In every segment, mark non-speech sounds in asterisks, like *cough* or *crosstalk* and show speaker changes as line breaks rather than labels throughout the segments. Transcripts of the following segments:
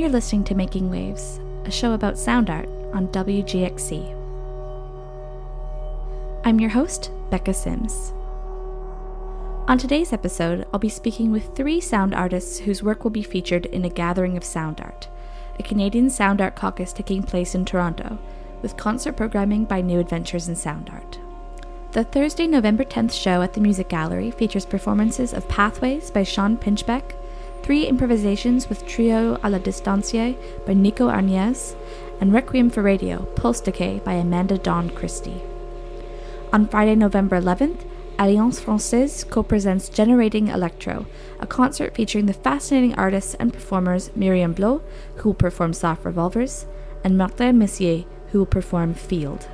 You're listening to Making Waves, a show about sound art on WGXC. I'm your host, Becca Sims. On today's episode, I'll be speaking with three sound artists whose work will be featured in a gathering of sound art, a Canadian sound art caucus taking place in Toronto, with concert programming by New Adventures in Sound Art. The Thursday, November 10th show at the Music Gallery features performances of Pathways by Sean Pinchbeck, three improvisations with Trio à la Distancier by Nico Arnaz, and Requiem for Radio, Pulse Decay by Amanda Dawn Christie. On Friday, November 11th, Alliance Francaise co presents Generating Electro, a concert featuring the fascinating artists and performers Myriam Bleau, who will perform Soft Revolvers, and Martin Messier, who will perform Field.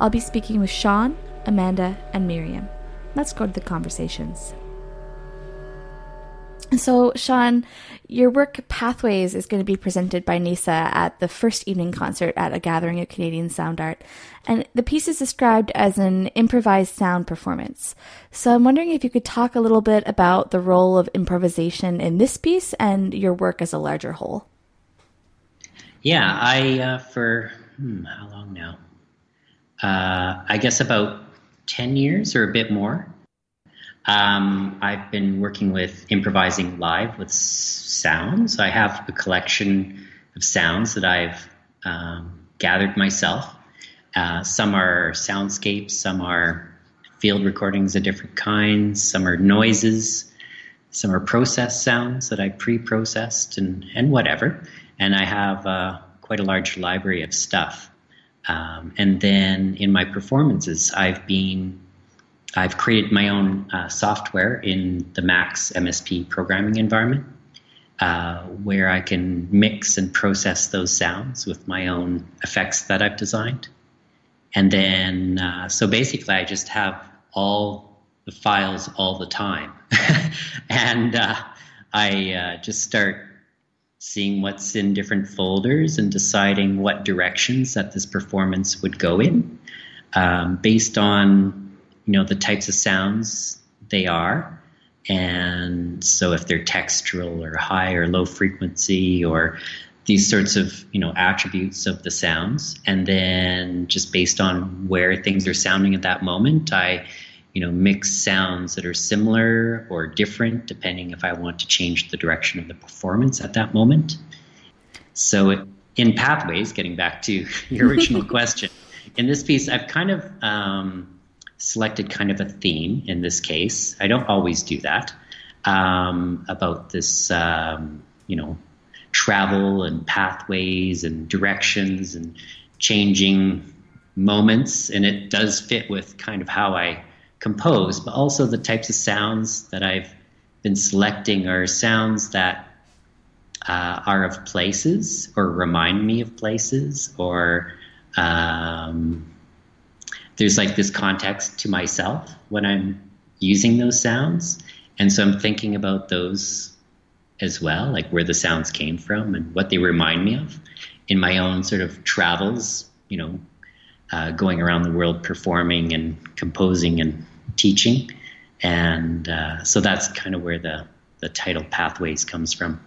I'll be speaking with Sean, Amanda, and Miriam. Let's go to the conversations. So, Sean, your work Pathways is going to be presented by NAISA at the first evening concert at a gathering of Canadian sound art. And the piece is described as an improvised sound performance. So, I'm wondering if you could talk a little bit about the role of improvisation in this piece and your work as a larger whole.
Yeah, I, uh, for hmm, how long now? Uh, I guess about 10 years or a bit more. Um, I've been working with improvising live with sounds. I have a collection of sounds that I've um, gathered myself. Uh, some are soundscapes, some are field recordings of different kinds, some are noises, some are processed sounds that I pre processed and, and whatever. And I have uh, quite a large library of stuff. Um, and then in my performances, I've been I've created my own uh, software in the Max MSP programming environment uh, where I can mix and process those sounds with my own effects that I've designed. And then, uh, so basically, I just have all the files all the time. *laughs* and uh, I uh, just start seeing what's in different folders and deciding what directions that this performance would go in um, based on you know the types of sounds they are. And so if they're textural or high or low frequency or these sorts of you know attributes of the sounds. And then just based on where things are sounding at that moment i you know mix sounds that are similar or different depending if i want to change the direction of the performance at that moment. So it, in pathways getting back to *laughs* your original *laughs* question in this piece i've kind of um, selected kind of a theme in this case. I don't always do that um, about this, um, you know, travel and pathways and directions and changing moments, and it does fit with kind of how I compose, but also the types of sounds that I've been selecting are sounds that uh, are of places or remind me of places or um, there's like this context to myself when I'm using those sounds. And so I'm thinking about those as well, like where the sounds came from and what they remind me of in my own sort of travels, you know, uh, going around the world performing and composing and teaching. And uh, so that's kind of where the, the title Pathways comes from.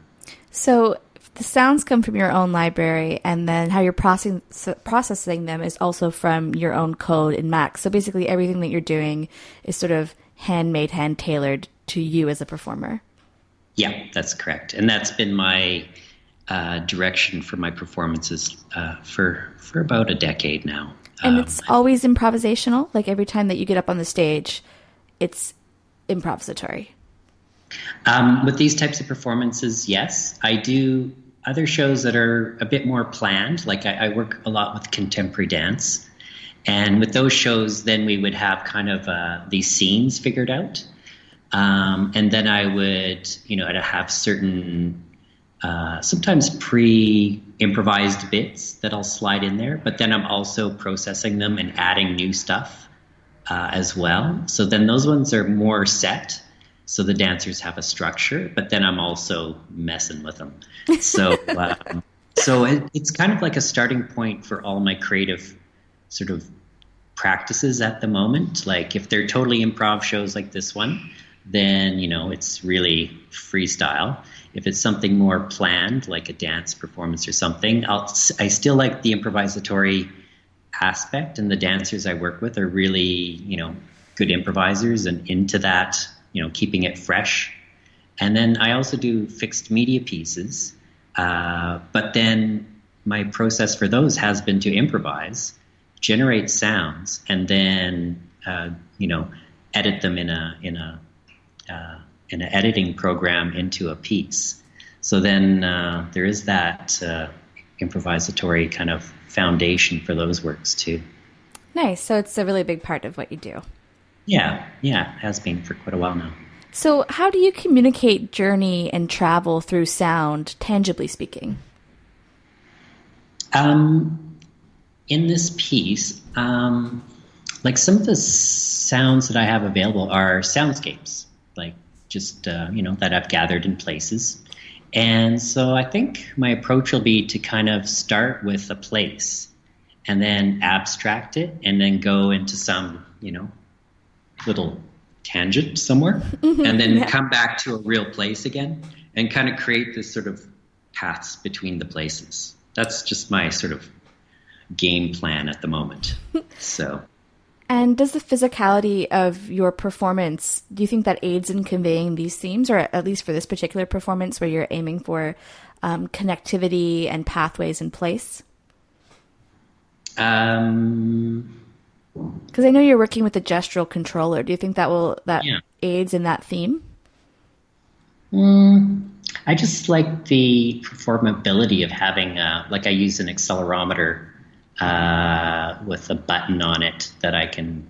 So the sounds come from your own library, and then how you're processing processing them is also from your own code in Max. So basically, everything that you're doing is sort of handmade, hand tailored to you as a performer.
Yeah, that's correct, and that's been my uh, direction for my performances uh, for for about a decade now.
And um, it's always improvisational. Like every time that you get up on the stage, it's improvisatory.
Um, with these types of performances, yes, I do other shows that are a bit more planned. Like I, I, work a lot with contemporary dance, and with those shows, then we would have kind of uh, these scenes figured out, um, and then I would, you know, I'd have certain uh, sometimes pre improvised bits that I'll slide in there, but then I'm also processing them and adding new stuff uh, as well. So then those ones are more set so the dancers have a structure, but then I'm also messing with them. So, *laughs* um, so it, it's kind of like a starting point for all my creative sort of practices at the moment. Like if they're totally improv shows like this one, then you know it's really freestyle. If it's something more planned, like a dance performance or something, I'll, I still like the improvisatory aspect, and the dancers I work with are really, you know, good improvisers and into that, you know, keeping it fresh. And then I also do fixed media pieces, uh, but then my process for those has been to improvise, generate sounds, and then, uh, you know, edit them in a in a uh, in an editing program into a piece. So then uh, there is that uh, improvisatory kind of foundation for those works too.
Nice. So it's a really big part of what you do.
Yeah, yeah, has been for quite a while now.
So, how do you communicate journey and travel through sound, tangibly speaking?
Um, in this piece, um, like some of the sounds that I have available are soundscapes, like just uh, you know that I've gathered in places. And so I think my approach will be to kind of start with a place and then abstract it and then go into some, you know, little tangent somewhere mm-hmm. and then yeah. come back to a real place again and kind of create this sort of paths between the places. That's just my sort of game plan at the moment. *laughs* So
and does the physicality of your performance, do you think that aids in conveying these themes, or at least for this particular performance where you're aiming for um, connectivity and pathways in place?
Um,
because I know you're working with a gestural controller. Do you think that will that yeah. aids in that theme?
Mm, I just like the performability of having, a, like, I use an accelerometer uh, with a button on it that I can,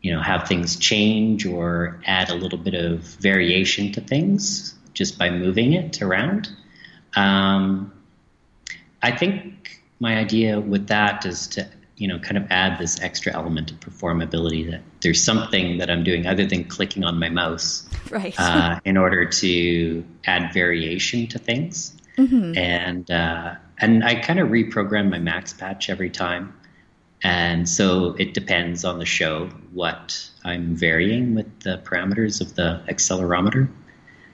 you know, have things change or add a little bit of variation to things just by moving it around. Um, I think my idea with that is to, you know, kind of add this extra element of performability that there's something that I'm doing other than clicking on my mouse,
right?
uh, *laughs* in order to add variation to things, mm-hmm. and uh, and I kind of reprogram my max patch every time. And so it depends on the show what I'm varying with the parameters of the accelerometer.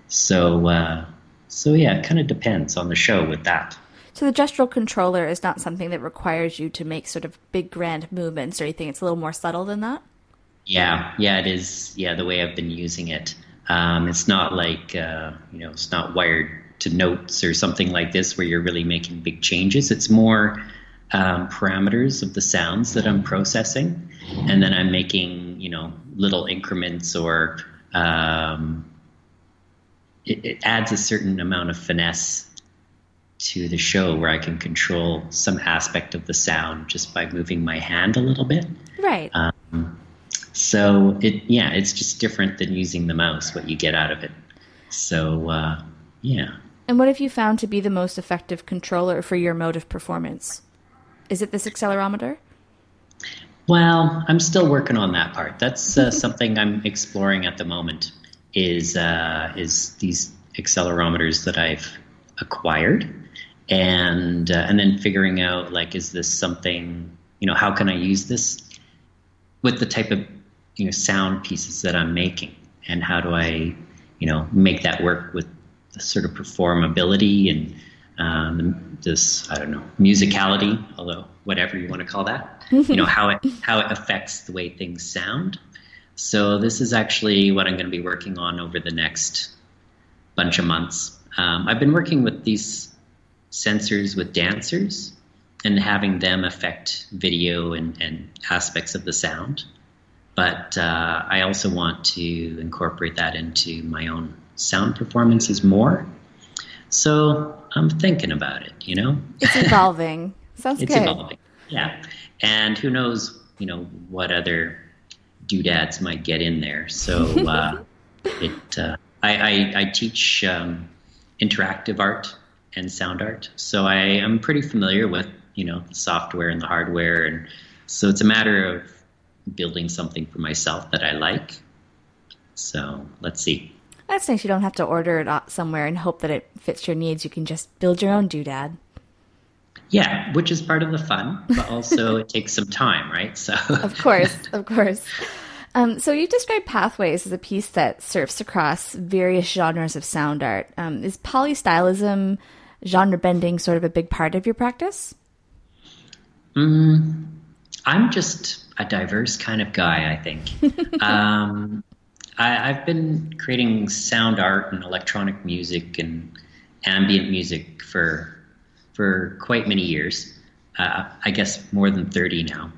So, uh, so yeah, it kind of depends on the show with that.
So the gestural controller is not something that requires you to make sort of big grand movements or anything. It's a little more subtle than that.
Yeah, yeah, it is. Yeah, the way I've been using it, um, it's not like uh, you know, it's not wired to notes or something like this where you're really making big changes. It's more um, parameters of the sounds that I'm processing, and then I'm making you know little increments or um, it, it adds a certain amount of finesse to the show where I can control some aspect of the sound just by moving my hand a little bit.
Right.
Um, so it yeah, it's just different than using the mouse. What you get out of it. So uh, yeah.
And what have you found to be the most effective controller for your mode of performance? Is it this accelerometer?
Well, I'm still working on that part. That's uh, *laughs* something I'm exploring at the moment. Is uh, is these accelerometers that I've acquired, and uh, and then figuring out like, is this something you know? How can I use this with the type of you know sound pieces that I'm making, and how do I you know make that work with the sort of performability and um, this I don't know musicality, although whatever you want to call that, you know how it how it affects the way things sound. So this is actually what I'm going to be working on over the next bunch of months. Um, I've been working with these sensors with dancers and having them affect video and, and aspects of the sound. But uh, I also want to incorporate that into my own sound performances more. So I'm thinking about it, you know?
It's evolving. *laughs* Sounds
it's
good.
evolving. Yeah. And who knows, you know, what other doodads might get in there. So *laughs* uh, it, uh, I, I, I, teach um, interactive art and sound art. So I am pretty familiar with, you know, the software and the hardware. And so it's a matter of building something for myself that I like. So let's see.
That's nice. You don't have to order it somewhere and hope that it fits your needs. You can just build your own doodad.
Yeah, which is part of the fun, but also it *laughs* takes some time, right? So *laughs*
Of course, of course. Um, so you've described Pathways as a piece that surfs across various genres of sound art. Um, is polystylism, genre bending, sort of a big part of your practice?
Mm, I'm just a diverse kind of guy, I think. *laughs* um, I, have been creating sound art and electronic music and ambient music for for quite many years. Uh, I guess more than thirty now,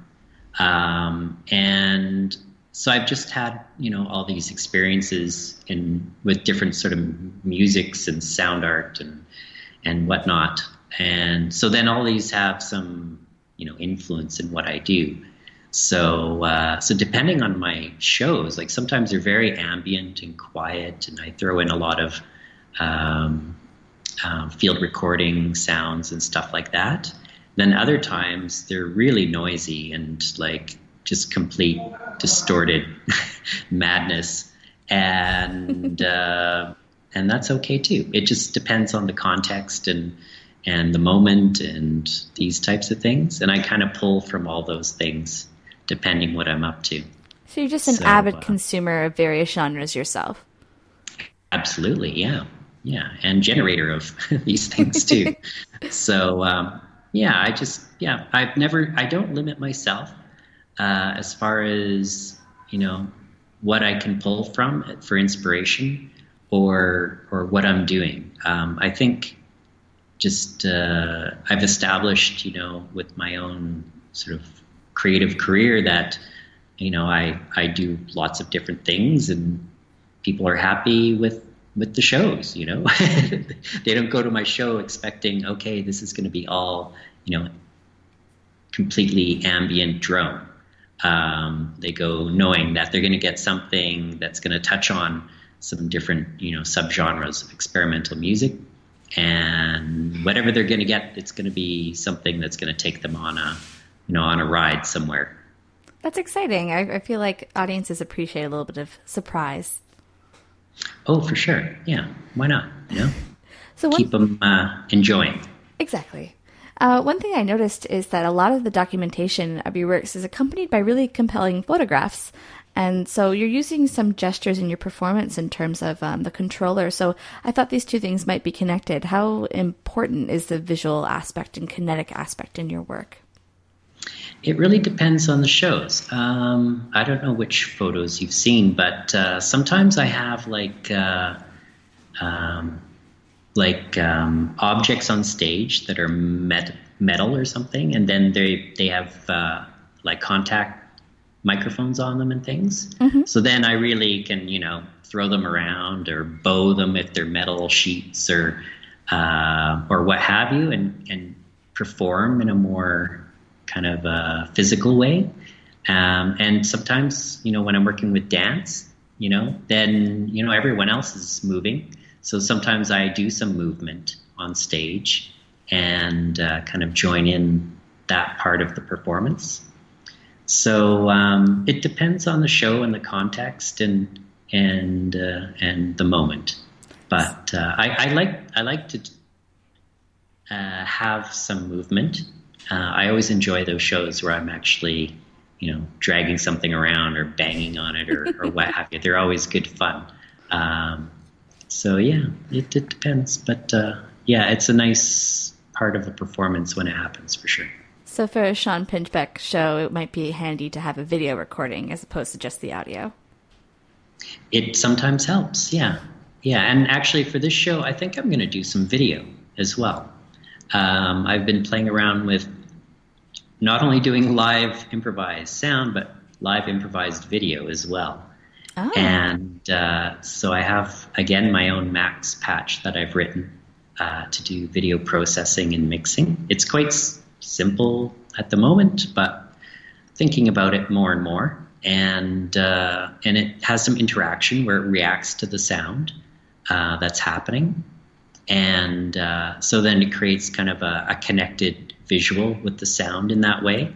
um, and so I've just had you know all these experiences in with different sort of musics and sound art and and whatnot, and so then all these have some you know influence in what I do. So uh, so depending on my shows, like sometimes they're very ambient and quiet, and I throw in a lot of um, um, field recording sounds and stuff like that. Then other times they're really noisy and like just complete distorted *laughs* madness, and uh, and that's okay too. It just depends on the context and and the moment and these types of things, and I kind of pull from all those things depending what I'm up to.
So you're just an so, avid uh, consumer of various genres yourself.
Absolutely, yeah, yeah, and generator of *laughs* these things too. *laughs* so um, yeah, I just yeah, I've never I don't limit myself uh, as far as you know what I can pull from for inspiration or or what I'm doing. Um, I think just uh, I've established you know with my own sort of creative career that you know I I do lots of different things and people are happy with with the shows you know *laughs* they don't go to my show expecting okay this is going to be all you know completely ambient drone um, they go knowing that they're going to get something that's going to touch on some different, you know, subgenres of experimental music, and whatever they're going to get, it's going to be something that's going to take them on a, you know, on a ride somewhere.
That's exciting. I, I feel like audiences appreciate a little bit of surprise.
Oh, for sure. Yeah, why not? You know, *laughs* so keep them uh, enjoying.
Exactly. Uh, one thing I noticed is that a lot of the documentation of your works is accompanied by really compelling photographs. And so you're using some gestures in your performance in terms of um, the controller. So I thought these two things might be connected. How important is the visual aspect and kinetic aspect in your work?
It really depends on the shows. Um, I don't know which photos you've seen, but uh, sometimes I have like uh, um, like um, objects on stage that are met, metal or something, and then they they have uh, like contact microphones on them and things. Mm-hmm. So then I really can you know throw them around or bow them if they're metal sheets or uh, or what have you, and and perform in a more kind of a physical way. Um, and sometimes you know when I'm working with dance, you know, then you know everyone else is moving so sometimes I do some movement on stage and uh, kind of join in that part of the performance. So um, it depends on the show and the context and and uh, and the moment. But uh, I, I, like I like to uh, have some movement. Uh, I always enjoy those shows where I'm actually, you know, dragging something around or banging on it or, or what have you. They're always good fun. Um, so yeah, it, it depends, but uh, yeah, it's a nice part of a performance when it happens for sure.
So for a Sean Pinchbeck show, it might be handy to have a video recording as opposed to just the audio.
It sometimes helps, yeah, yeah. And actually, for this show, I think I'm going to do some video as well. Um, I've been playing around with not only doing live improvised sound, but live improvised video as well. Oh. And uh, so I have, again, my own Max patch that I've written uh, to do video processing and mixing. It's quite simple at the moment, but thinking about it more and more. And, uh, and it has some interaction where it reacts to the sound uh, that's happening. And uh, so then it creates kind of a, a connected visual with the sound in that way.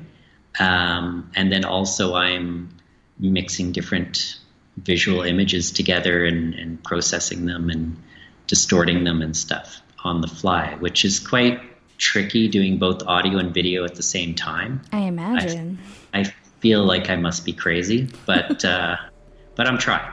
Um, and then also I'm mixing different visual images together and, and processing them and distorting them and stuff on the fly, which is quite tricky doing both audio and video at the same time.
I imagine.
I, I feel like I must be crazy, but *laughs* uh, but I'm trying.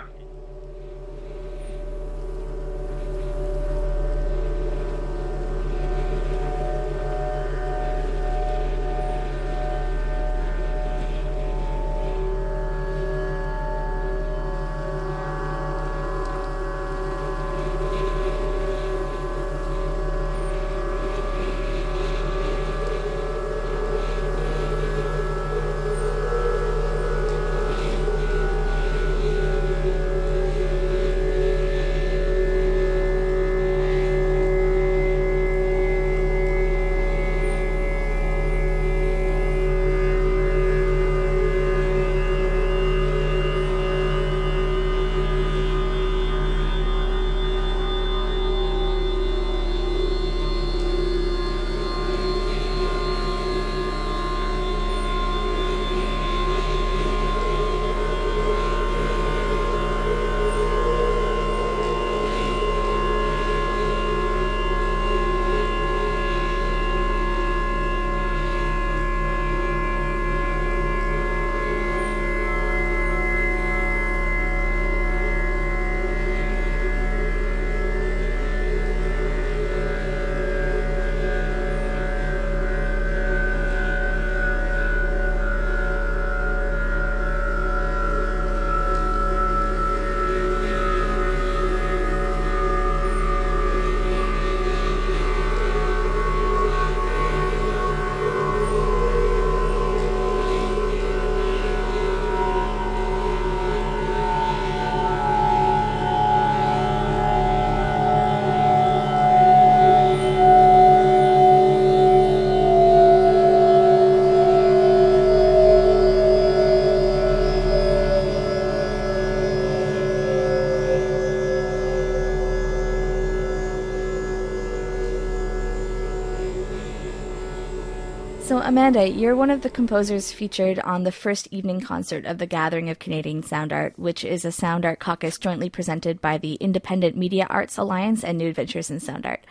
Amanda, you're one of the composers featured on the first evening concert of the Gathering of Canadian Sound Art, which is a sound art caucus jointly presented by the Independent Media Arts Alliance and New Adventures in Sound Art.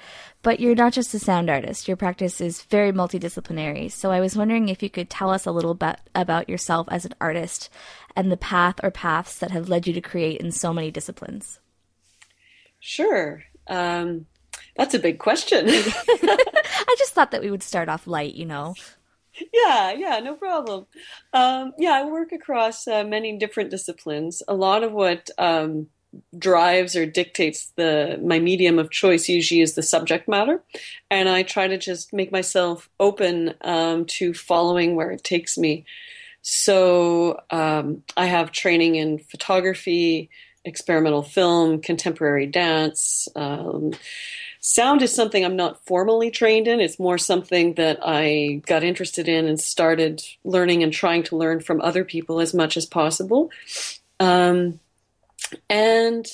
But you're not just a sound artist, your practice is very multidisciplinary. So, I was wondering if you could tell us a little bit about yourself as an artist and the path or paths that have led you to create in so many disciplines.
Sure. Um, that's a big question. *laughs*
I just thought that we would start off light, you know.
Yeah, yeah, no problem. Um, yeah, I work across uh, many different disciplines. A lot of what um, drives or dictates the my medium of choice usually is the subject matter, and I try to just make myself open um, to following where it takes me. So um, I have training in photography, experimental film, contemporary dance um, sound is something I'm not formally trained in. It's more something that I got interested in and started learning and trying to learn from other people as much as possible. Um, and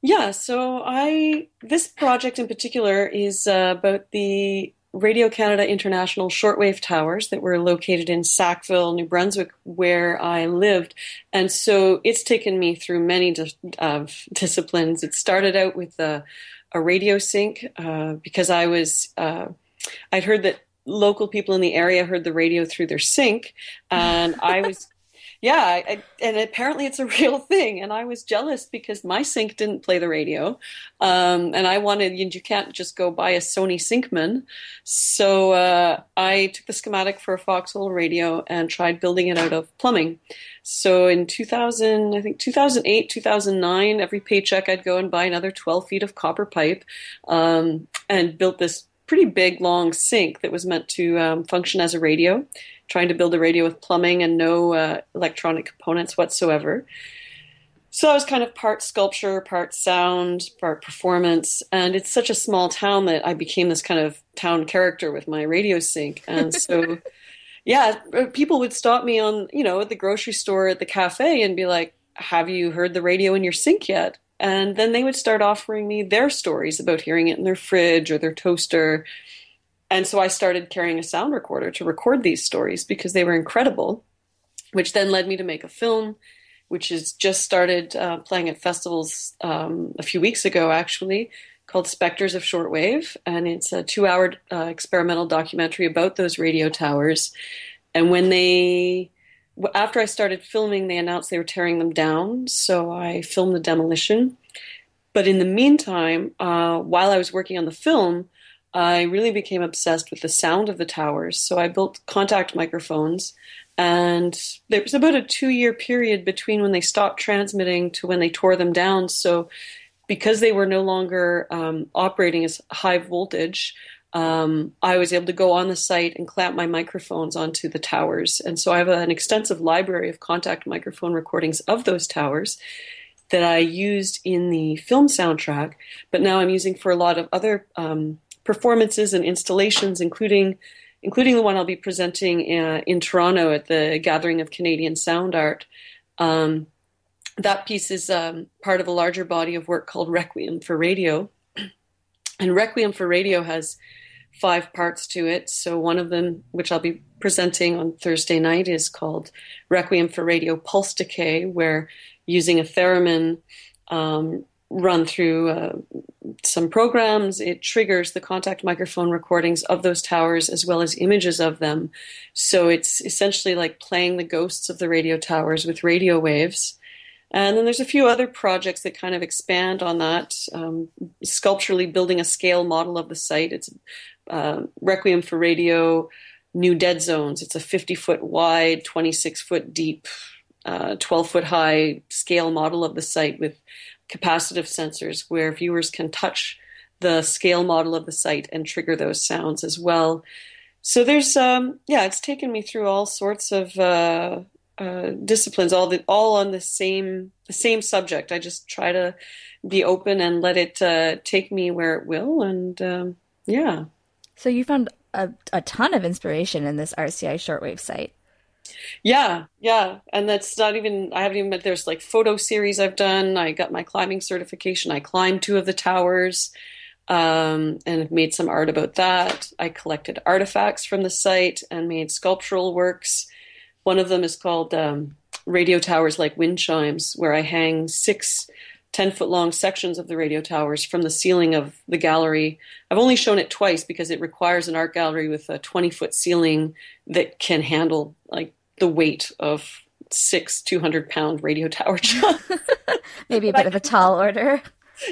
yeah, so I this project in particular is uh, about the Radio Canada International shortwave towers that were located in Sackville, New Brunswick, where I lived. And so it's taken me through many di- disciplines. It started out with the a radio sink uh, because I was uh, I'd heard that local people in the area heard the radio through their sink, and I was. Yeah, I, and apparently it's a *laughs* real thing. And I was jealous because my sink didn't play the radio, um, and I wanted. You, you can't just go buy a Sony Syncman, so uh, I took the schematic for a Foxhole radio and tried building it out of plumbing. So in 2000, I think 2008, 2009, every paycheck I'd go and buy another 12 feet of copper pipe um, and built this pretty big, long sink that was meant to um, function as a radio, trying to build a radio with plumbing and no uh, electronic components whatsoever. So I was kind of part sculpture, part sound, part performance, and it's such a small town that I became this kind of town character with my radio sink, and so *laughs* yeah, uh, people would stop me on, you know, at the grocery store, at the cafe, and be like, Have you heard the radio in your sink yet? And then they would start offering me their stories about hearing it in their fridge or their toaster. And so I started carrying a sound recorder to record these stories because they were incredible, which then led me to make a film, which has just started uh, playing at festivals um, a few weeks ago, actually, called Spectres of Shortwave, and it's a two-hour uh, experimental documentary about those radio towers. And when they after I started filming, they announced they were tearing them down, so I filmed the demolition. But in the meantime, uh, while I was working on the film, I really became obsessed with the sound of the towers. So I built contact microphones, and there was about a two year period between when they stopped transmitting to when they tore them down. So because they were no longer um, operating as high voltage, um, I was able to go on the site and clamp my microphones onto the towers. And so I have an extensive library of contact microphone recordings of those towers that I used in the film soundtrack, but now I'm using for a lot of other um, performances and installations, including including the one I'll be presenting uh, in Toronto at the Gathering of Canadian Sound Art. Um, that piece is um, part of a larger body of work called Requiem for Radio. And Requiem for Radio has five parts to it. So, one of them, which I'll be presenting on Thursday night, is called Requiem for Radio Pulse Decay, where using a theremin um, run through uh, some programs, it triggers the contact microphone recordings of those towers as well as images of them. So it's essentially like playing the ghosts of the radio towers with radio waves. And then there's a few other projects that kind of expand on that, um, sculpturally building a scale model of the site. It's uh, Requiem for Radio, New Dead Zones. It's a 50 foot wide, 26 foot deep, uh, 12 foot high scale model of the site with capacitive sensors where viewers can touch the scale model of the site and trigger those sounds as well. So there's, um, yeah, it's taken me through all sorts of uh, uh, disciplines, all the, all on the same the same subject. I just try to be open and let it uh, take me where it will, and um, yeah.
So you found a, a ton of inspiration in this RCI shortwave site.
Yeah, yeah, and that's not even. I haven't even met. There's like photo series I've done. I got my climbing certification. I climbed two of the towers, um, and made some art about that. I collected artifacts from the site and made sculptural works. One of them is called um, Radio Towers Like Wind Chimes, where I hang six 10 foot long sections of the radio towers from the ceiling of the gallery. I've only shown it twice because it requires an art gallery with a 20 foot ceiling that can handle like the weight of six 200 pound radio tower *laughs* *laughs*
Maybe a bit of a tall order.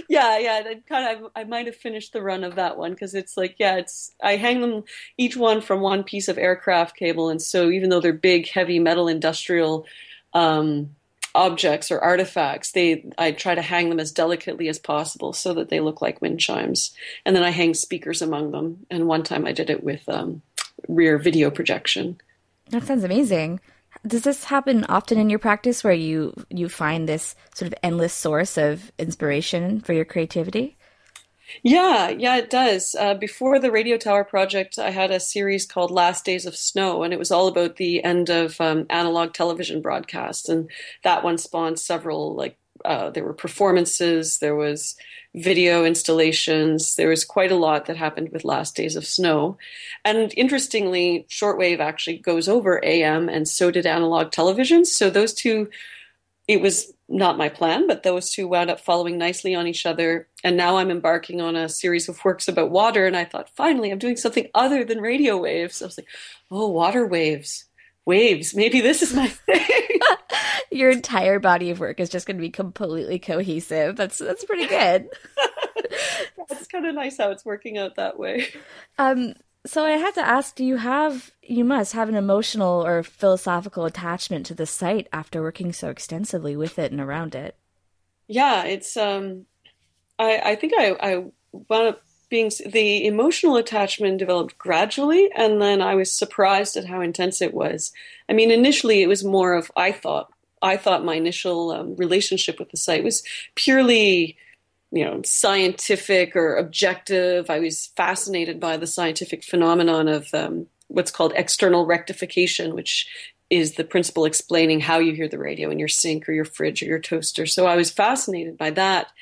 Yeah, yeah. kind of, I might have finished the run of that one because it's like, yeah, it's. I hang them each one from one piece of aircraft cable, and so even though they're big, heavy metal industrial um, objects or artifacts, they I try to hang them as delicately as possible so that they look like wind chimes. And then I hang speakers among them. And one time I did it with um, rear video projection.
That sounds amazing. Does this happen often in your practice where you you find this sort of endless source of inspiration for your creativity?
Yeah, yeah, it does. Uh, before the Radio Tower project, I had a series called Last Days of Snow, and it was all about the end of um, analog television broadcasts. And that one spawned several, like, uh, there were performances, there was video installations, there was quite a lot that happened with Last Days of Snow. And interestingly, shortwave actually goes over AM, and so did analog television. So those two, it was not my plan, but those two wound up following nicely on each other. And now I'm embarking on a series of works about water. And I thought, finally, I'm doing something other than radio waves. I was like, oh, water waves, waves. Maybe this is my *laughs* thing.
Your entire body of work is just going to be completely cohesive. That's that's pretty good.
it's kind of nice how it's working out that way.
Um, so I had to ask, do you have you must have an emotional or philosophical attachment to the site after working so extensively with it and around it?
Yeah, it's um I I think I I wound up being the emotional attachment developed gradually and then I was surprised at how intense it was. I mean, initially it was more of I thought I thought my initial um, relationship with the site was purely you know scientific or objective. I was fascinated by the scientific phenomenon of um, what's called external rectification which is the principle explaining how you hear the radio in your sink or your fridge or your toaster. So i was fascinated by that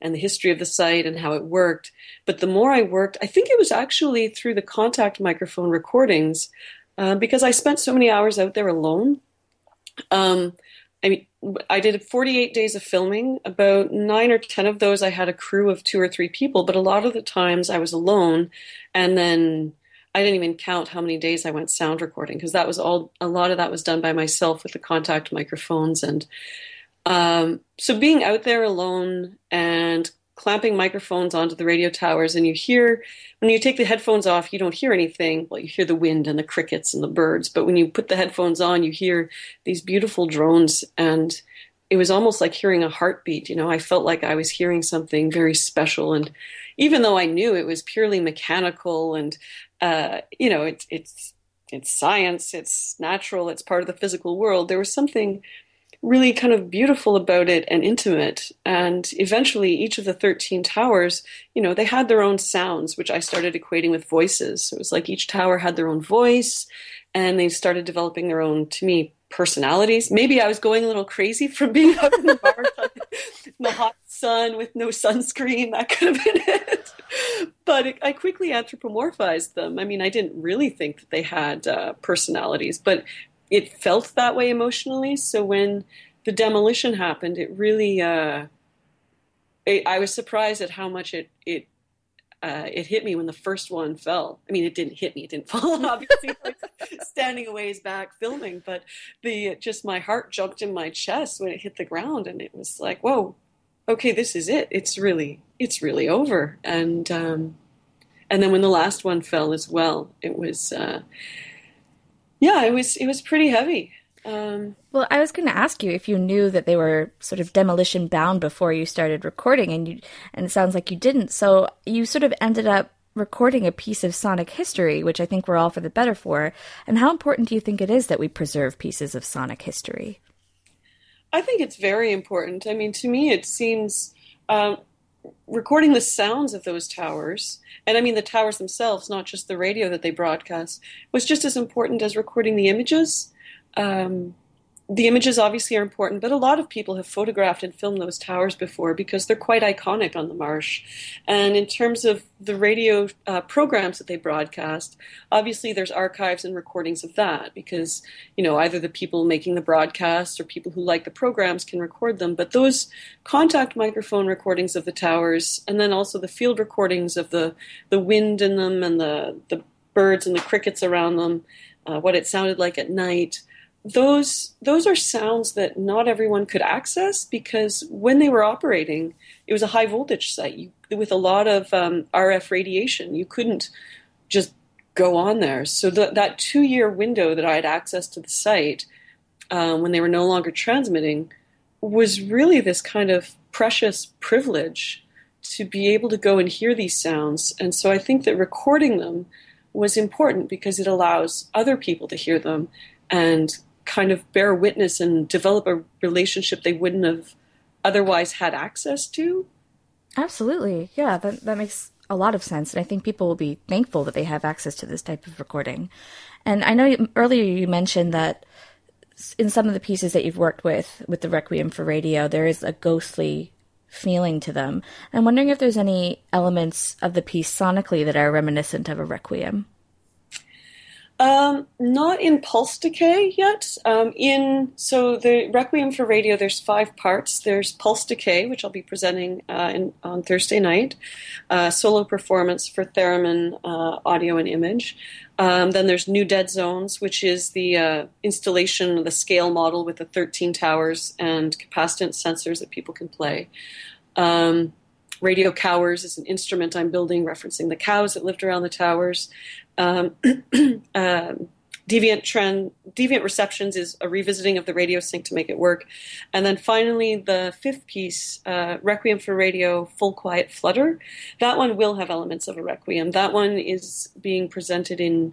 and the history of the site and how it worked. But the more i worked i think it was actually through the contact microphone recordings uh, because i spent so many hours out there alone. Um, I mean, I did 48 days of filming. About nine or 10 of those, I had a crew of two or three people, but a lot of the times I was alone. And then I didn't even count how many days I went sound recording because that was all. A lot of that was done by myself with the contact microphones, and um, so being out there alone and clamping microphones onto the radio towers, and you hear when you take the headphones off, you don't hear anything. Well, you hear the wind and the crickets and the birds, but when you put the headphones on, you hear these beautiful drones and it was almost like hearing a heartbeat. You know, I felt like I was hearing something very special. And even though I knew it was purely mechanical and, uh, you know, it's, it's, it's science, it's natural, it's part of the physical world, there was something really kind of beautiful about it and intimate. And eventually, each of the 13 towers, you know, they had their own sounds, which I started equating with voices. it was like each tower had their own voice, and they started developing their own, to me, personalities. Maybe I was going a little crazy from being up in the *laughs* marsh in the hot sun with no sunscreen. That could have been it. But it, I quickly anthropomorphized them. I mean, I didn't really think that they had uh, personalities, but it felt that way emotionally. So when the demolition happened, it really. Uh, it, I was surprised at how much it it uh, it hit me when the first one fell. I mean, it didn't hit me; it didn't *laughs* fall. Obviously, standing a ways back filming, but the just my heart jumped in my chest when it hit the ground, and it was like, "Whoa, okay, this is it. It's really, it's really over." And um, and then when the last one fell as well, it was, uh, yeah, it was it was pretty heavy. Um,
well, I was going to ask you if you knew that they were sort of demolition bound before you started recording, and you and it sounds like you didn't. So you sort of ended up recording a piece of sonic history, which I think we're all for the better for. And how important do you think it is that we preserve pieces of sonic history?
I think it's very important. I mean, to me, it seems um, recording the sounds of those towers, and I mean the towers themselves, not just the radio that they broadcast, was just as important as recording the images. Um, the images obviously are important, but a lot of people have photographed and filmed those towers before because they're quite iconic on the marsh. And in terms of the radio uh, programs that they broadcast, obviously there's archives and recordings of that because, you know, either the people making the broadcasts or people who like the programs can record them. But those contact microphone recordings of the towers and then also the field recordings of the, the wind in them and the, the birds and the crickets around them, uh, what it sounded like at night those those are sounds that not everyone could access because when they were operating, it was a high voltage site you, with a lot of um, RF radiation. You couldn't just go on there. So the, that two year window that I had access to the site um, when they were no longer transmitting was really this kind of precious privilege to be able to go and hear these sounds. And so I think that recording them was important because it allows other people to hear them and kind of bear witness and develop a relationship they wouldn't have otherwise had access to.
Absolutely. Yeah, that, that makes a lot of sense. And I think people will be thankful that they have access to this type of recording. And I know earlier you mentioned that in some of the pieces that you've worked with, with the Requiem for Radio, there is a ghostly feeling to them. I'm wondering if there's any elements of the piece sonically that are reminiscent of a Requiem.
Um, not in Pulse Decay yet. Um, in so the Requiem for Radio, there's five parts. There's Pulse Decay, which I'll be presenting uh, in, on Thursday night, uh, solo performance for theremin, uh, audio and image. Um, then there's New Dead Zones, which is the uh, installation of the scale model with the 13 towers and capacitance sensors that people can play. Um, Radio Cowers is an instrument I'm building referencing the cows that lived around the towers. Um, *clears throat* um, Deviant Trend, Deviant Receptions is a revisiting of the radio sink to make it work. And then finally, the fifth piece, uh, Requiem for Radio Full Quiet Flutter. That one will have elements of a Requiem. That one is being presented in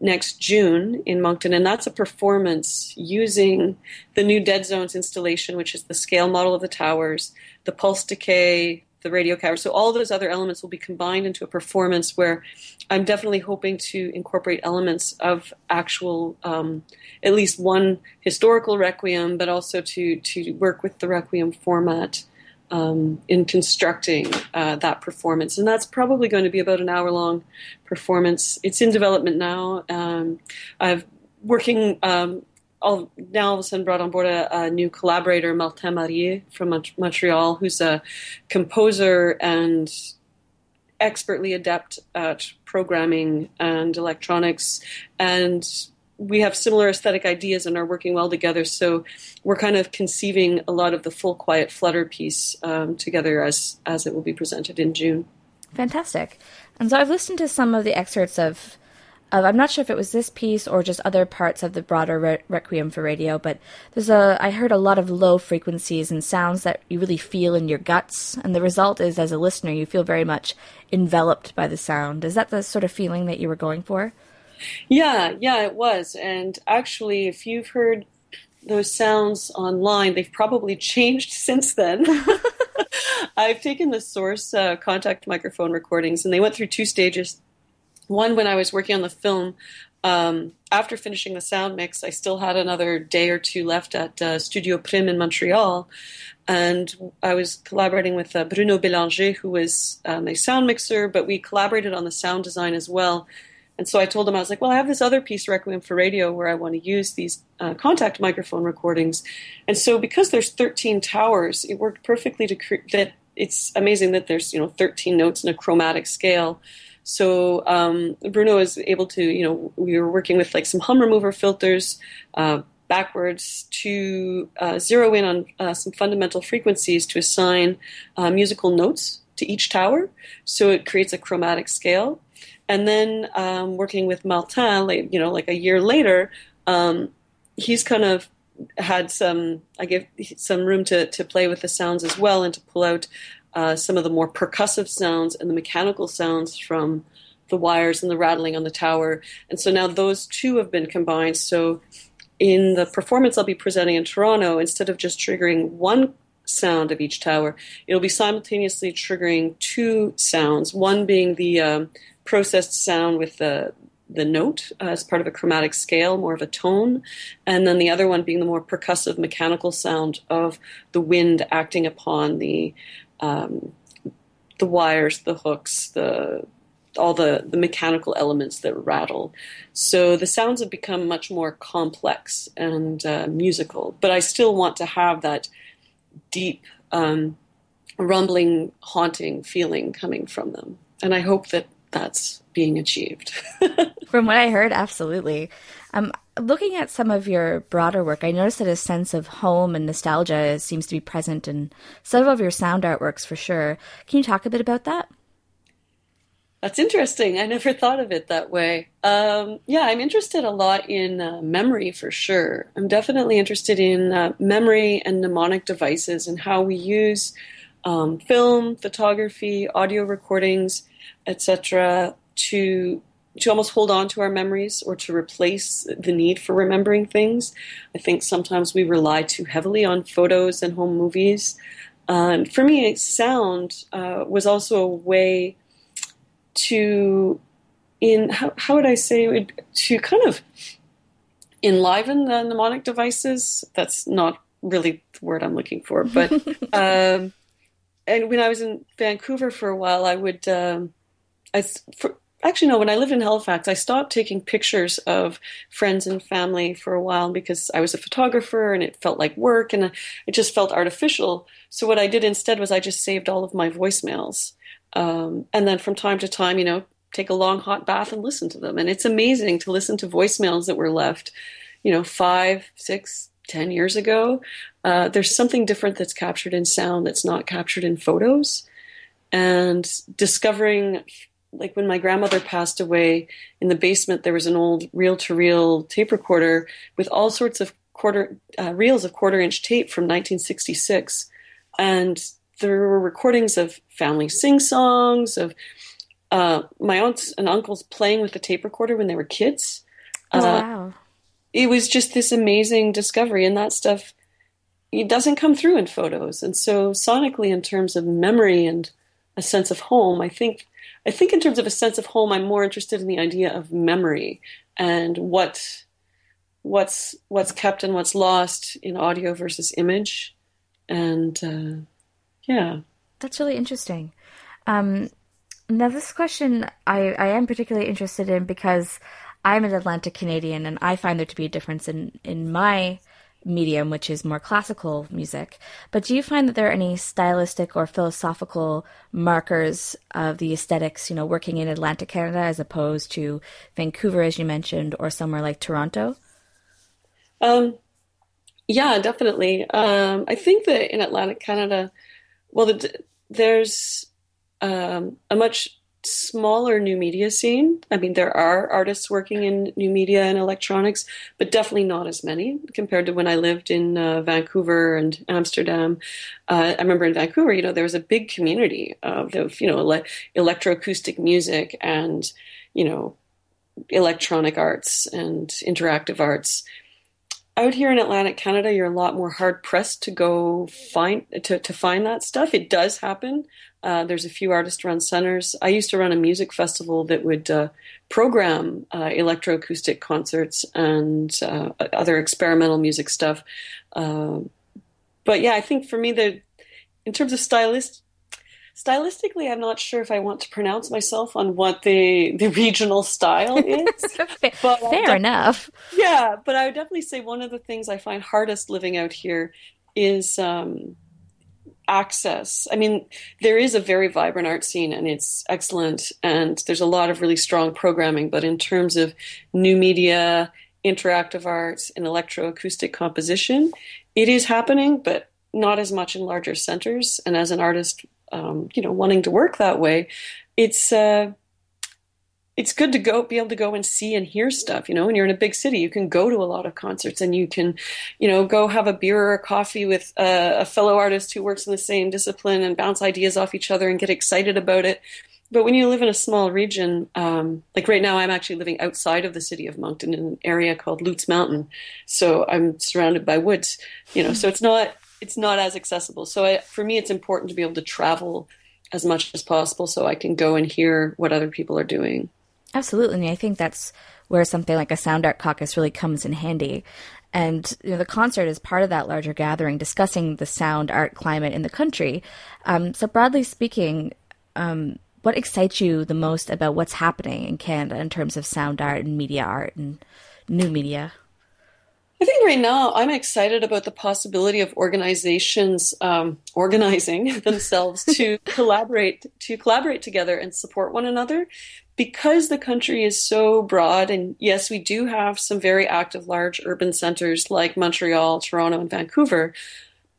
next June in Moncton, and that's a performance using the new Dead Zones installation, which is the scale model of the towers, the pulse decay, the radio cover. So all those other elements will be combined into a performance where I'm definitely hoping to incorporate elements of actual, um, at least one historical requiem, but also to to work with the requiem format um, in constructing uh, that performance. And that's probably going to be about an hour long performance. It's in development now. Um, I've working um, all, now all of a sudden brought on board a, a new collaborator, Martin Marier from Montreal, who's a composer and expertly adept at programming and electronics, and we have similar aesthetic ideas and are working well together. So we're kind of conceiving a lot of the full quiet flutter piece um, together as as it will be presented in June.
Fantastic. And so I've listened to some of the excerpts of uh, I'm not sure if it was this piece or just other parts of the broader re- Requiem for Radio, but there's a I heard a lot of low frequencies and sounds that you really feel in your guts, and the result is, as a listener, you feel very much enveloped by the sound. Is that the sort of feeling that you were going for?
Yeah, yeah, it was. And actually, if you've heard those sounds online, they've probably changed *laughs* since then. *laughs* I've taken the source uh, contact microphone recordings, and they went through two stages one, when I was working on the film, um, after finishing the sound mix, I still had another day or two left at uh, Studio Prim in Montreal. And I was collaborating with uh, Bruno Bélanger, who was um, a sound mixer, but we collaborated on the sound design as well. And so I told him, I was like, well, I have this other piece, Requiem for Radio, where I want to use these uh, contact microphone recordings. And so because there's 13 towers, it worked perfectly to create that. It's amazing that there's, you know, 13 notes in a chromatic scale. So um, Bruno is able to, you know, we were working with like some hum remover filters uh, backwards to uh, zero in on uh, some fundamental frequencies to assign uh, musical notes to each tower. So it creates a chromatic scale. And then um, working with Martin, like, you know, like a year later, um, he's kind of had some, I give some room to, to play with the sounds as well and to pull out uh, some of the more percussive sounds and the mechanical sounds from the wires and the rattling on the tower. And so now those two have been combined. So in the performance I'll be presenting in Toronto, instead of just triggering one sound of each tower, it'll be simultaneously triggering two sounds. One being the um, processed sound with the the note uh, as part of a chromatic scale, more of a tone, and then the other one being the more percussive mechanical sound of the wind acting upon the um, the wires, the hooks, the all the, the mechanical elements that rattle. So the sounds have become much more complex and uh, musical, but I still want to have that deep, um, rumbling, haunting feeling coming from them. And I hope that that's being achieved. *laughs*
from what I heard, absolutely. Um, looking at some of your broader work, I noticed that a sense of home and nostalgia seems to be present in several of your sound artworks for sure. Can you talk a bit about that?
That's interesting. I never thought of it that way. Um, yeah, I'm interested a lot in uh, memory for sure. I'm definitely interested in uh, memory and mnemonic devices and how we use um, film, photography, audio recordings, etc., to to almost hold on to our memories or to replace the need for remembering things. I think sometimes we rely too heavily on photos and home movies. And for me, sound uh, was also a way to, in how, how would I say, to kind of enliven the mnemonic devices. That's not really the word I'm looking for, but *laughs* um, and when I was in Vancouver for a while, I would. Um, I, for, actually no when i lived in halifax i stopped taking pictures of friends and family for a while because i was a photographer and it felt like work and it just felt artificial. So what i did instead was i just saved all of my voicemails um, and then from time to time you know take a long hot bath and listen to them. And it's amazing to listen to voicemails that were left you know five six ten years ago. Uh, there's something different that's captured in sound that's not captured in photos. And discovering like when my grandmother passed away in the basement there was an old reel to reel tape recorder with all sorts of quarter uh, reels of quarter inch tape from 1966 and there were recordings of family sing songs of uh, my aunts and uncles playing with the tape recorder when they were kids.
Oh, uh, wow.
it was just this amazing discovery and that stuff it doesn't come through in photos. And so sonically in terms of memory and a sense of home i think I think in terms of a sense of home, I'm more interested in the idea of memory and what what's what's kept and what's lost in audio versus image, and uh, yeah,
that's really interesting. Um, now, this question I, I am particularly interested in because I'm an Atlantic Canadian, and I find there to be a difference in in my medium, which is more classical music. But do you find that there are any stylistic or philosophical markers of the aesthetics, you know, working in Atlantic Canada as opposed to Vancouver, as you mentioned, or somewhere like Toronto?
Um, yeah, definitely. Um, I think that in Atlantic Canada, well, the, there's um, a much smaller new media scene. I mean, there are artists working in new media and electronics, but definitely not as many compared to when I lived in uh, Vancouver and Amsterdam. Uh, I remember in Vancouver, you know, there was a big community of, of you know, ele- electroacoustic music and, you know, electronic arts and interactive arts out here in Atlantic Canada, you're a lot more hard pressed to go find to, to find that stuff. It does happen. Uh, there's a few artist run centers. I used to run a music festival that would uh, program uh, electroacoustic concerts and uh, other experimental music stuff. Uh, but yeah, I think for me, the in terms of stylist stylistically, I'm not sure if I want to pronounce myself on what the the regional style *laughs* is.
but Fair enough.
Yeah, but I would definitely say one of the things I find hardest living out here is um, access. I mean, there is a very vibrant art scene and it's excellent, and there's a lot of really strong programming. But in terms of new media, interactive arts, and electroacoustic composition, it is happening, but not as much in larger centers. And as an artist um, you know wanting to work that way, it's uh, it's good to go be able to go and see and hear stuff. You know, when you're in a big city, you can go to a lot of concerts and you can, you know, go have a beer or a coffee with a, a fellow artist who works in the same discipline and bounce ideas off each other and get excited about it. But when you live in a small region, um, like right now, I'm actually living outside of the city of Moncton in an area called Lutz Mountain, so I'm surrounded by woods. You know, so it's not it's not as accessible. So I, for me, it's important to be able to travel as much as possible so I can go and hear what other people are doing.
Absolutely. And I think that's where something like a Sound Art Caucus really comes in handy. And you know, the concert is part of that larger gathering discussing the sound art climate in the country. Um, so, broadly speaking, um, what excites you the most about what's happening in Canada in terms of sound art and media art and new media?
I think right now I'm excited about the possibility of organizations um, organizing *laughs* themselves to *laughs* collaborate to collaborate together and support one another. Because the country is so broad and yes we do have some very active large urban centers like Montreal, Toronto and Vancouver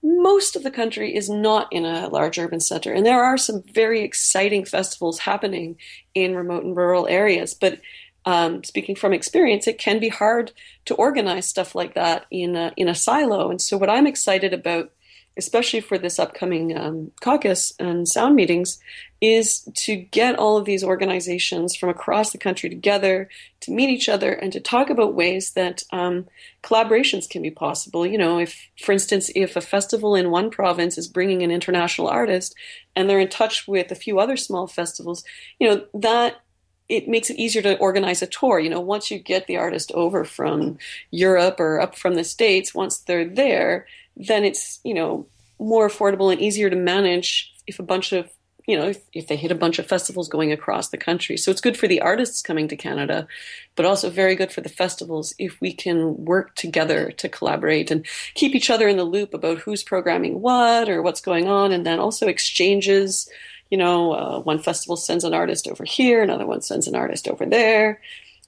most of the country is not in a large urban center. And there are some very exciting festivals happening in remote and rural areas. But um, speaking from experience, it can be hard to organize stuff like that in a, in a silo. And so, what I'm excited about, especially for this upcoming um, caucus and sound meetings, is to get all of these organizations from across the country together to meet each other and to talk about ways that um, collaborations can be possible. You know, if, for instance, if a festival in one province is bringing an international artist and they're in touch with a few other small festivals, you know, that it makes it easier to organize a tour. You know, once you get the artist over from Europe or up from the States, once they're there, then it's, you know, more affordable and easier to manage if a bunch of, you know, if, if they hit a bunch of festivals going across the country. So it's good for the artists coming to Canada, but also very good for the festivals if we can work together to collaborate and keep each other in the loop about who's programming what or what's going on, and then also exchanges you know, uh, one festival sends an artist over here, another one sends an artist over there.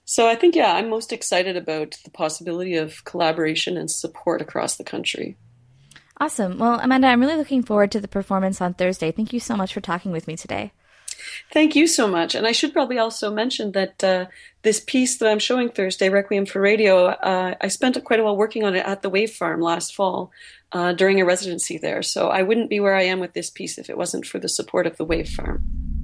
So I think, yeah, I'm most excited about the possibility of collaboration and support across the country.
Awesome. Well, Amanda, I'm really looking forward to the performance on Thursday. Thank you so much for talking with me today.
Thank you so much. And I should probably also mention that uh, this piece that I'm showing Thursday, Requiem for Radio, uh, I spent quite a while working on it at the Wave Farm last fall uh, during a residency there. So I wouldn't be where I am with this piece if it wasn't for the support of the Wave Farm.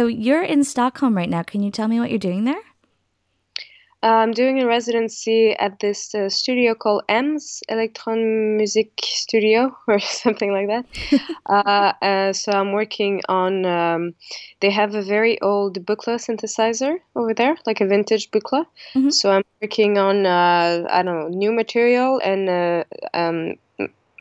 So you're in Stockholm right now. Can you tell me what you're doing there?
I'm doing a residency at this uh, studio called EMS Electron Music Studio *laughs* or something like that. *laughs* uh, uh, so I'm working on. Um, they have a very old Buchla synthesizer over there, like a vintage Buchla. Mm-hmm. So I'm working on uh, I don't know new material and uh, um,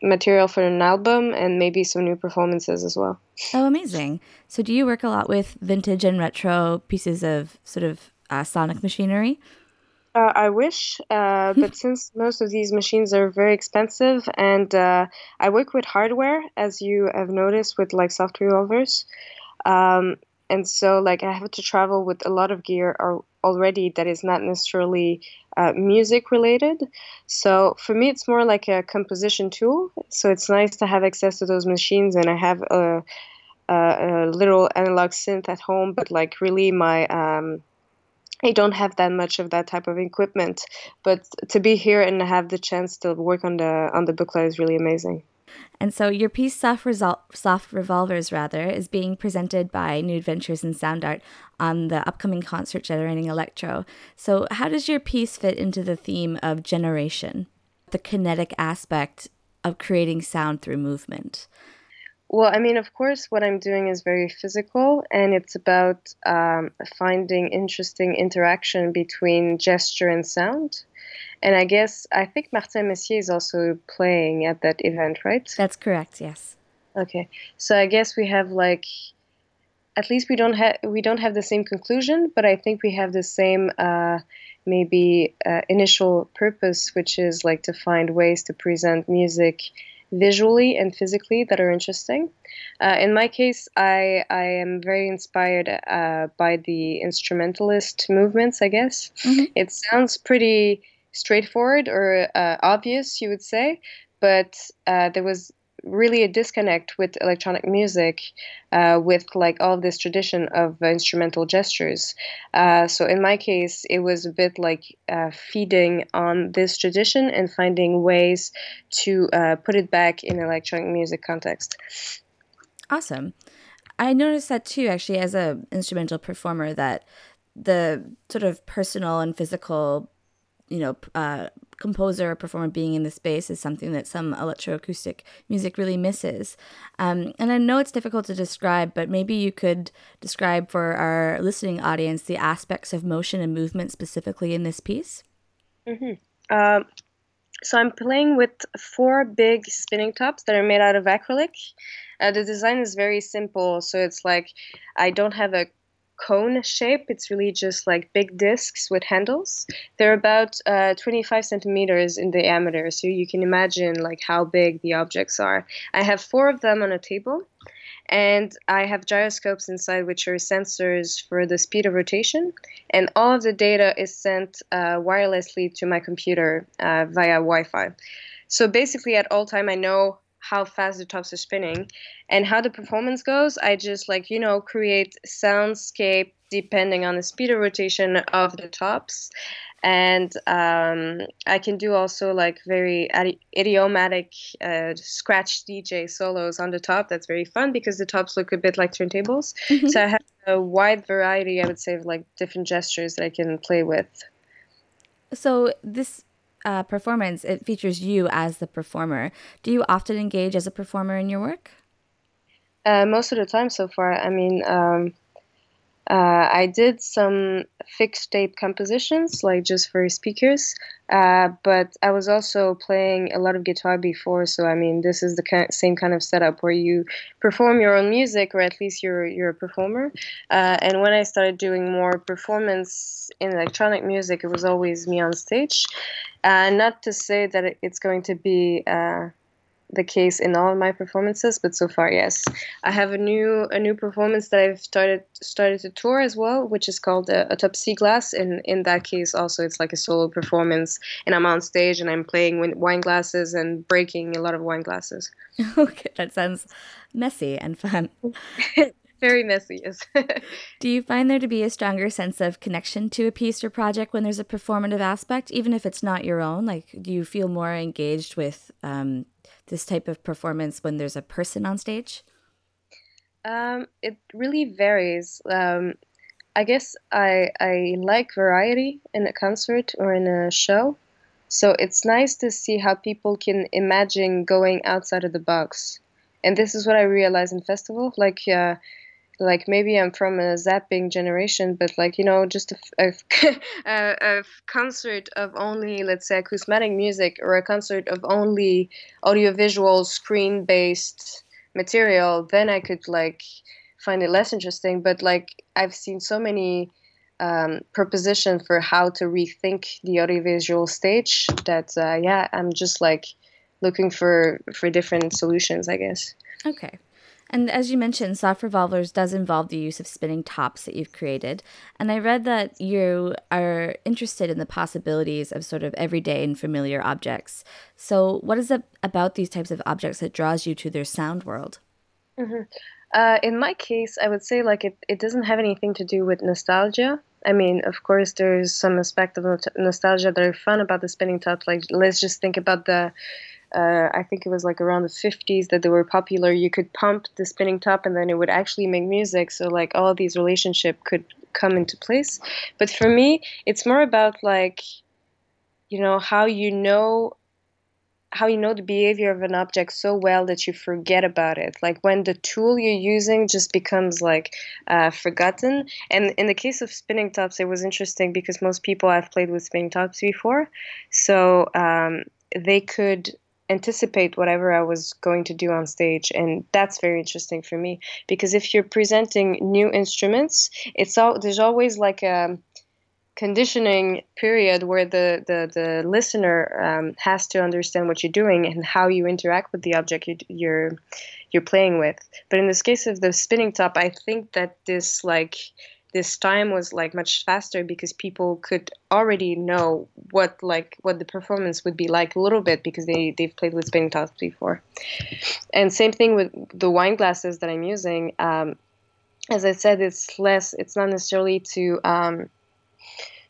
material for an album and maybe some new performances as well.
Oh, amazing! So do you work a lot with vintage and retro pieces of sort of uh, sonic machinery?
Uh, I wish, uh, but *laughs* since most of these machines are very expensive, and uh, I work with hardware, as you have noticed with like soft revolvers, um, and so like I have to travel with a lot of gear already that is not necessarily uh, music related. So for me, it's more like a composition tool. So it's nice to have access to those machines, and I have a, a, a little analog synth at home, but like really my um, I don't have that much of that type of equipment, but to be here and have the chance to work on the on the Buchla is really amazing.
And so your piece Soft, Resol- Soft Revolvers rather is being presented by New Adventures in Sound Art on the upcoming concert Generating Electro. So how does your piece fit into the theme of generation, the kinetic aspect of creating sound through movement?
Well, I mean, of course, what I'm doing is very physical, and it's about um, finding interesting interaction between gesture and sound. And I guess I think Martin Messier is also playing at that event, right?
That's correct. Yes.
Okay, so I guess we have like, at least we don't have we don't have the same conclusion, but I think we have the same uh, maybe uh, initial purpose, which is like to find ways to present music visually and physically that are interesting. Uh, in my case, I, I am very inspired uh, by the instrumentalist movements, I guess. Mm-hmm. It sounds pretty straightforward or uh, obvious, you would say, but uh, there was really a disconnect with electronic music, uh, with like all this tradition of instrumental gestures. Uh, so in my case, it was a bit like uh, feeding on this tradition and finding ways to uh, put it back in electronic music context.
Awesome. I noticed that too, actually, as a instrumental performer, that the sort of personal and physical you know, uh, composer or performer being in the space is something that some electroacoustic music really misses. Um, and I know it's difficult to describe, but maybe you could describe for our listening audience the aspects of motion and movement specifically in this piece.
Mm-hmm. Um, so I'm playing with four big spinning tops that are made out of acrylic. Uh, the design is very simple, so it's like I don't have a cone shape. It's really just like big discs with handles. They're about uh, 25 centimeters in diameter, so you can imagine like how big the objects are. I have four of them on a table, and I have gyroscopes inside, which are sensors for the speed of rotation, and all of the data is sent uh, wirelessly to my computer uh, via Wi-Fi. So basically, at all time, I know how fast the tops are spinning and how the performance goes i just like you know create soundscape depending on the speed of rotation of the tops. And um, i can do also like very idiomatic uh, scratch dj solos on the top. That's very fun because the tops look a bit like turntables. Mm-hmm. so i have a wide variety i would say of like different gestures that i can play with.
So this uh, performance, it features you as the performer. Do you often engage as a performer in your work?
Uh, most of the time so far. I mean, um, uh, I did some fixed tape compositions, like just for speakers, uh, but I was also playing a lot of guitar before. So I mean, this is the same kind of setup where you perform your own music, or at least you're you're a performer. Uh, and when I started doing more performance in electronic music, it was always me on stage. Uh, not to say that it's going to be uh, the case in all my performances, but so far, yes. I have a new a new performance that I've started started to tour as well, which is called a, Autopsy Glass. And in that case, also it's like a solo performance, and I'm on stage and I'm playing wine glasses and breaking a lot of wine glasses. *laughs* *laughs*
okay, that sounds messy and fun. *laughs*
Very messy, yes.
Do you find there to be a stronger sense of connection to a piece or project when there's a performative aspect, even if it's not your own? Like, do you feel more engaged with um, this type of performance when there's a person on stage?
Um, it really varies. Um, I guess I I like variety in a concert or in a show. So it's nice to see how people can imagine going outside of the box. And this is what I realize in festival. Like, uh, like maybe I'm from a zapping generation, but like you know, just a, *laughs* a, a, concert of only let's say acoustic music or a concert of only audiovisual screen based material, then I could like find it less interesting. But like I've seen so many um, for how to rethink the audiovisual stage that uh, yeah, I'm just like looking for for different solutions, I guess.
Okay. And as you mentioned, Soft Revolvers does involve the use of spinning tops that you've created. And I read that you are interested in the possibilities of sort of everyday and familiar objects. So, what is it about these types of objects that draws you to their sound world?
Mm-hmm. Uh, in my case, I would say like it, it doesn't have anything to do with nostalgia. I mean, of course, there's some aspect of nostalgia that are fun about the spinning tops. Like, let's just think about the uh, I think it was like around the 50s that they were popular. You could pump the spinning top and then it would actually make music. So like all these relationship could come into place. But for me, it's more about like, you know, how you know how you know the behavior of an object so well that you forget about it like when the tool you're using just becomes like uh, forgotten and in the case of spinning tops it was interesting because most people i've played with spinning tops before so um, they could anticipate whatever I was going to do on stage. And that's very interesting for me because if you're presenting new instruments, it's all there's always like a conditioning period where the the, the listener um, has to understand what you're doing and how you interact with the object you, you're you're playing with. But in this case of the spinning top, I think that this like this time was like much faster because people could already know what like what the performance would be like a little bit because they they've played with spinning tops before. And same thing with the wine glasses that i'm using. Um, as i said it's less it's not necessarily to um,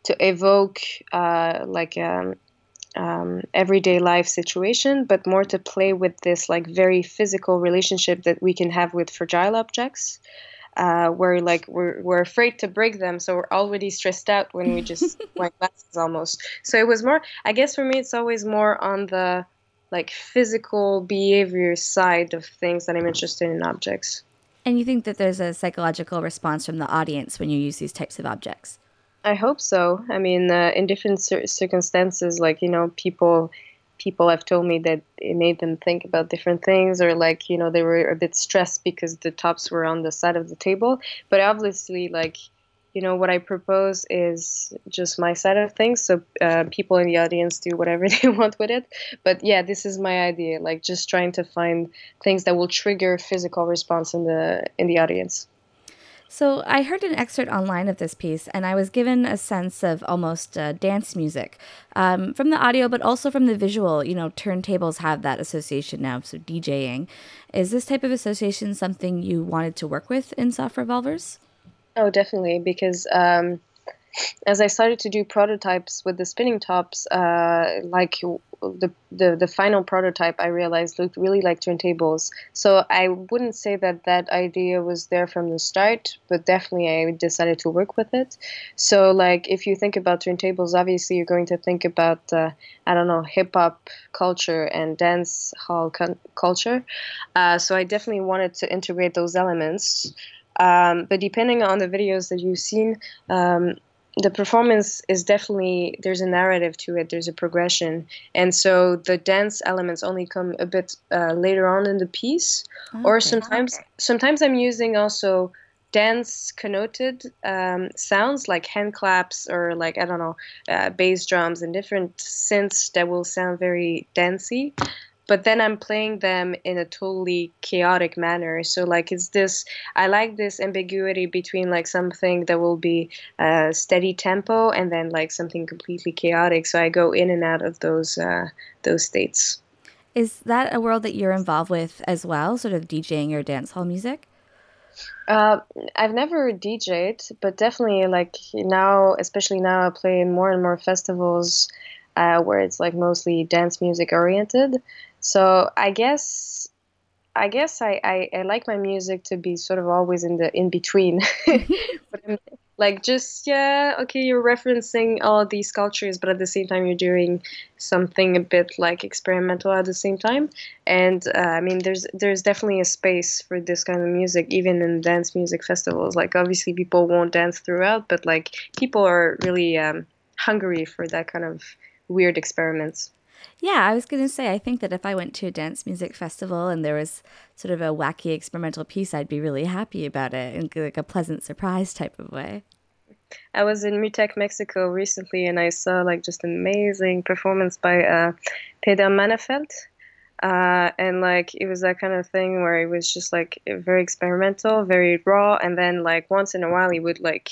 to evoke uh, like um, um, everyday life situation, but more to play with this like very physical relationship that we can have with fragile objects uh, we're like we're, we're afraid to break them so we're already stressed out when we just *laughs* wear glasses almost. So it was more i guess for me it's always more on the like physical behavior side of things that i'm interested in objects.
And you think that there's a psychological response from the audience when you use these types of objects?
I hope so. I mean uh, in different cir- circumstances like you know people people have told me that it made them think about different things or like you know they were a bit stressed because the tops were on the side of the table. But obviously like you know what i propose is just my side of things. So uh, people in the audience do whatever *laughs* they want with it. But yeah this is my idea like just trying to find things that will trigger physical response in the in the audience
so I heard an excerpt online of this piece, and I was given a sense of almost uh, dance music um, from the audio, but also from the visual. You know, turntables have that association now, so DJing. Is this type of association something you wanted to work with in Soft Revolvers?
Oh, definitely, because um, as I started to do prototypes with the spinning tops, uh, like the, the the final prototype, I realized looked really like turntables. So I wouldn't say that that idea was there from the start, but definitely I decided to work with it. So like if you think about turntables, obviously you're going to think about uh, I don't know hip hop culture and dance hall culture. Uh, so I definitely wanted to integrate those elements. Um, but depending on the videos that you've seen, um, the performance is definitely there's a narrative to it there's a progression and so the dance elements only come a bit uh, later on in the piece okay. or sometimes okay. sometimes i'm using also dance connoted um, sounds like hand claps or like i don't know uh, bass drums and different synths that will sound very dancey but then I'm playing them in a totally chaotic manner. So like it's this I like this ambiguity between like something that will be a steady tempo and then like something completely chaotic. So I go in and out of those uh, those states.
Is that a world that you're involved with as well, sort of DJing your dance hall music?
Uh, I've never DJed, but definitely like now, especially now, I play in more and more festivals uh, where it's like mostly dance music oriented. So I guess I guess I, I, I, like my music to be sort of always in the in between. *laughs* *laughs* like just yeah, okay, you're referencing all these cultures, but at the same time you're doing something a bit like experimental at the same time. And uh, I mean, there's there's definitely a space for this kind of music, even in dance music festivals. Like obviously people won't dance throughout, but like people are really um, hungry for that kind of weird experiments.
Yeah, I was going to say, I think that if I went to a dance music festival and there was sort of a wacky experimental piece, I'd be really happy about it in like a pleasant surprise type of way.
I was in MUTEK, Mexico recently, and I saw like just an amazing performance by uh, Peder Mannerfelt. Uh, and like it was that kind of thing where it was just like very experimental, very raw, and then like once in a while he would like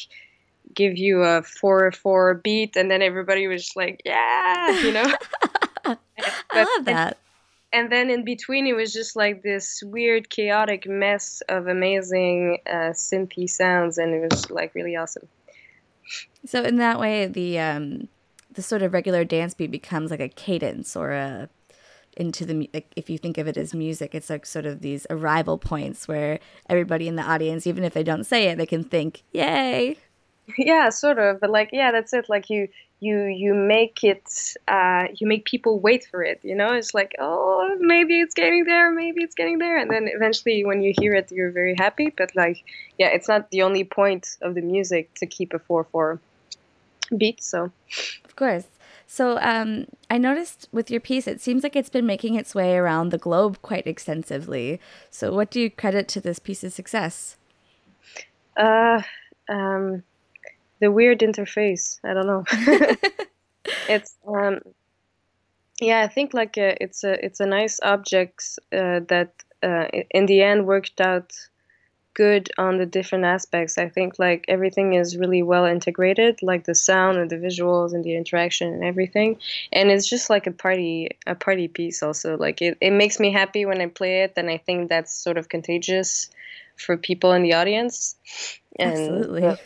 give you a four four beat, and then everybody was just like, yeah, you know. *laughs* *laughs*
I love that.
And then in between, it was just like this weird, chaotic mess of amazing uh, synthy sounds, and it was like really awesome.
So in that way, the um, the sort of regular dance beat becomes like a cadence or a into the like if you think of it as music, it's like sort of these arrival points where everybody in the audience, even if they don't say it, they can think, "Yay!"
Yeah, sort of. But like, yeah, that's it. Like you you you make it uh, you make people wait for it you know it's like oh maybe it's getting there maybe it's getting there and then eventually when you hear it you're very happy but like yeah it's not the only point of the music to keep a 4-4 beat so
of course so um, i noticed with your piece it seems like it's been making its way around the globe quite extensively so what do you credit to this piece's success
uh um the weird interface. I don't know. *laughs* it's um, yeah, I think like uh, it's a it's a nice object uh, that uh, in the end worked out good on the different aspects. I think like everything is really well integrated, like the sound and the visuals and the interaction and everything. And it's just like a party a party piece also. Like it, it makes me happy when I play it and I think that's sort of contagious for people in the audience.
And, Absolutely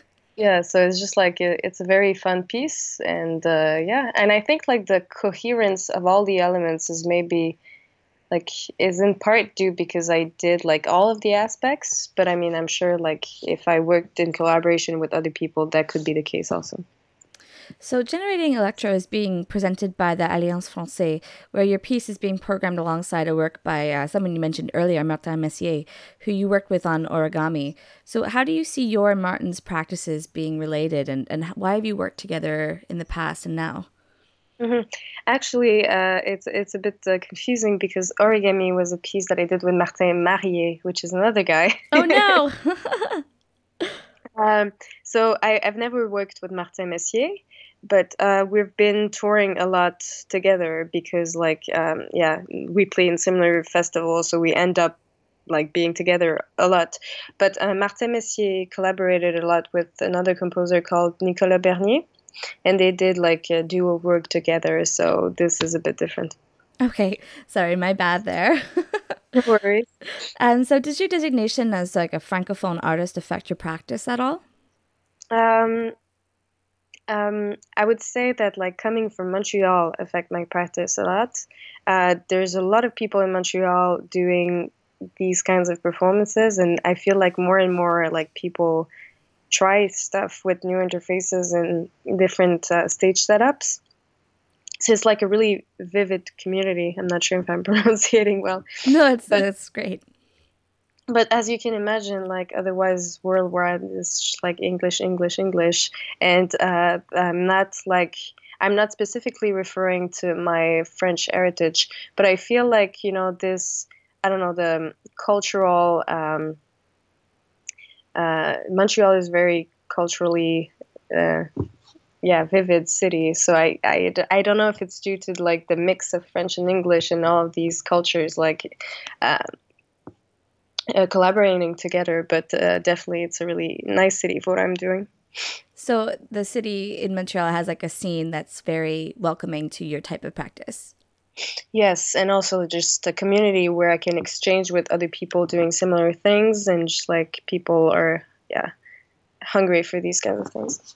yeah so it's just like it's a very fun piece and uh, yeah and i think like the coherence of all the elements is maybe like is in part due because i did like all of the aspects but i mean i'm sure like if i worked in collaboration with other people that could be the case also
so, Generating Electro is being presented by the Alliance Francaise, where your piece is being programmed alongside a work by uh, someone you mentioned earlier, Martin Messier, who you worked with on origami. So, how do you see your and Martin's practices being related, and, and why have you worked together in the past and now?
Mm-hmm. Actually, uh, it's it's a bit uh, confusing because origami was a piece that I did with Martin Marier, which is another guy.
Oh no! *laughs*
um, so I, have never worked with Martin Messier, but uh, we've been touring a lot together because like um, yeah we play in similar festivals so we end up like being together a lot. But uh, martin messier collaborated a lot with another composer called nicolas bernier and they did like a duo work together so this is a bit different.
Okay sorry my bad there.
No worries.
And *laughs* so does your designation as like a francophone artist affect your practice at all?
Um, um, I would say that like coming from Montreal affect my practice a lot. Uh, there's a lot of people in Montreal doing these kinds of performances, and I feel like more and more like people try stuff with new interfaces and different uh, stage setups. So it's like a really vivid community. I'm not sure if I'm *laughs* pronouncing well.
No, it's it's great
but as you can imagine, like otherwise worldwide is like English, English, English, and uh, I'm not like I'm not specifically referring to my French heritage, but I feel like you know this. I don't know the cultural. Um, uh, Montreal is very culturally. Uh, yeah, vivid city. So I, I, I don't know if it's due to like the mix of French and English and all of these cultures. Like, uh, uh, collaborating together. But uh, definitely, it's a really nice city for what I'm doing.
So the city in Montreal has like a scene that's very welcoming to your type of practice.
Yes, and also just a community where I can exchange with other people doing similar things, and just like people are, yeah, hungry for these kinds of things.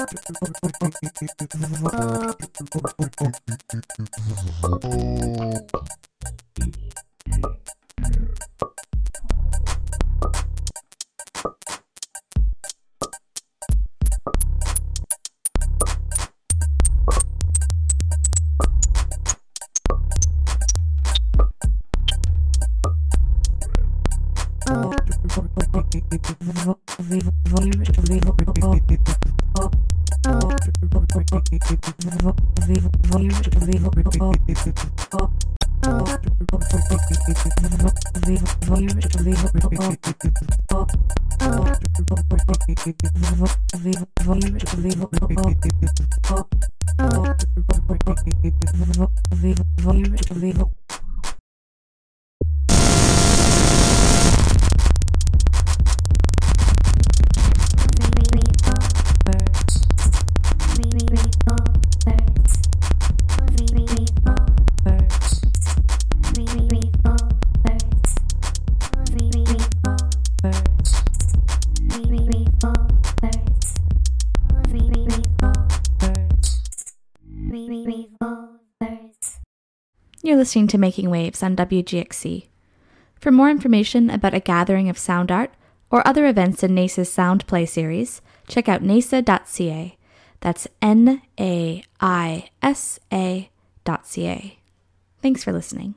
You're listening to Making Waves on WGXC. For more information about a gathering of sound art or other events in NAISA's Sound Play series, check out naisa.ca. That's N A I S A.ca. Thanks for listening.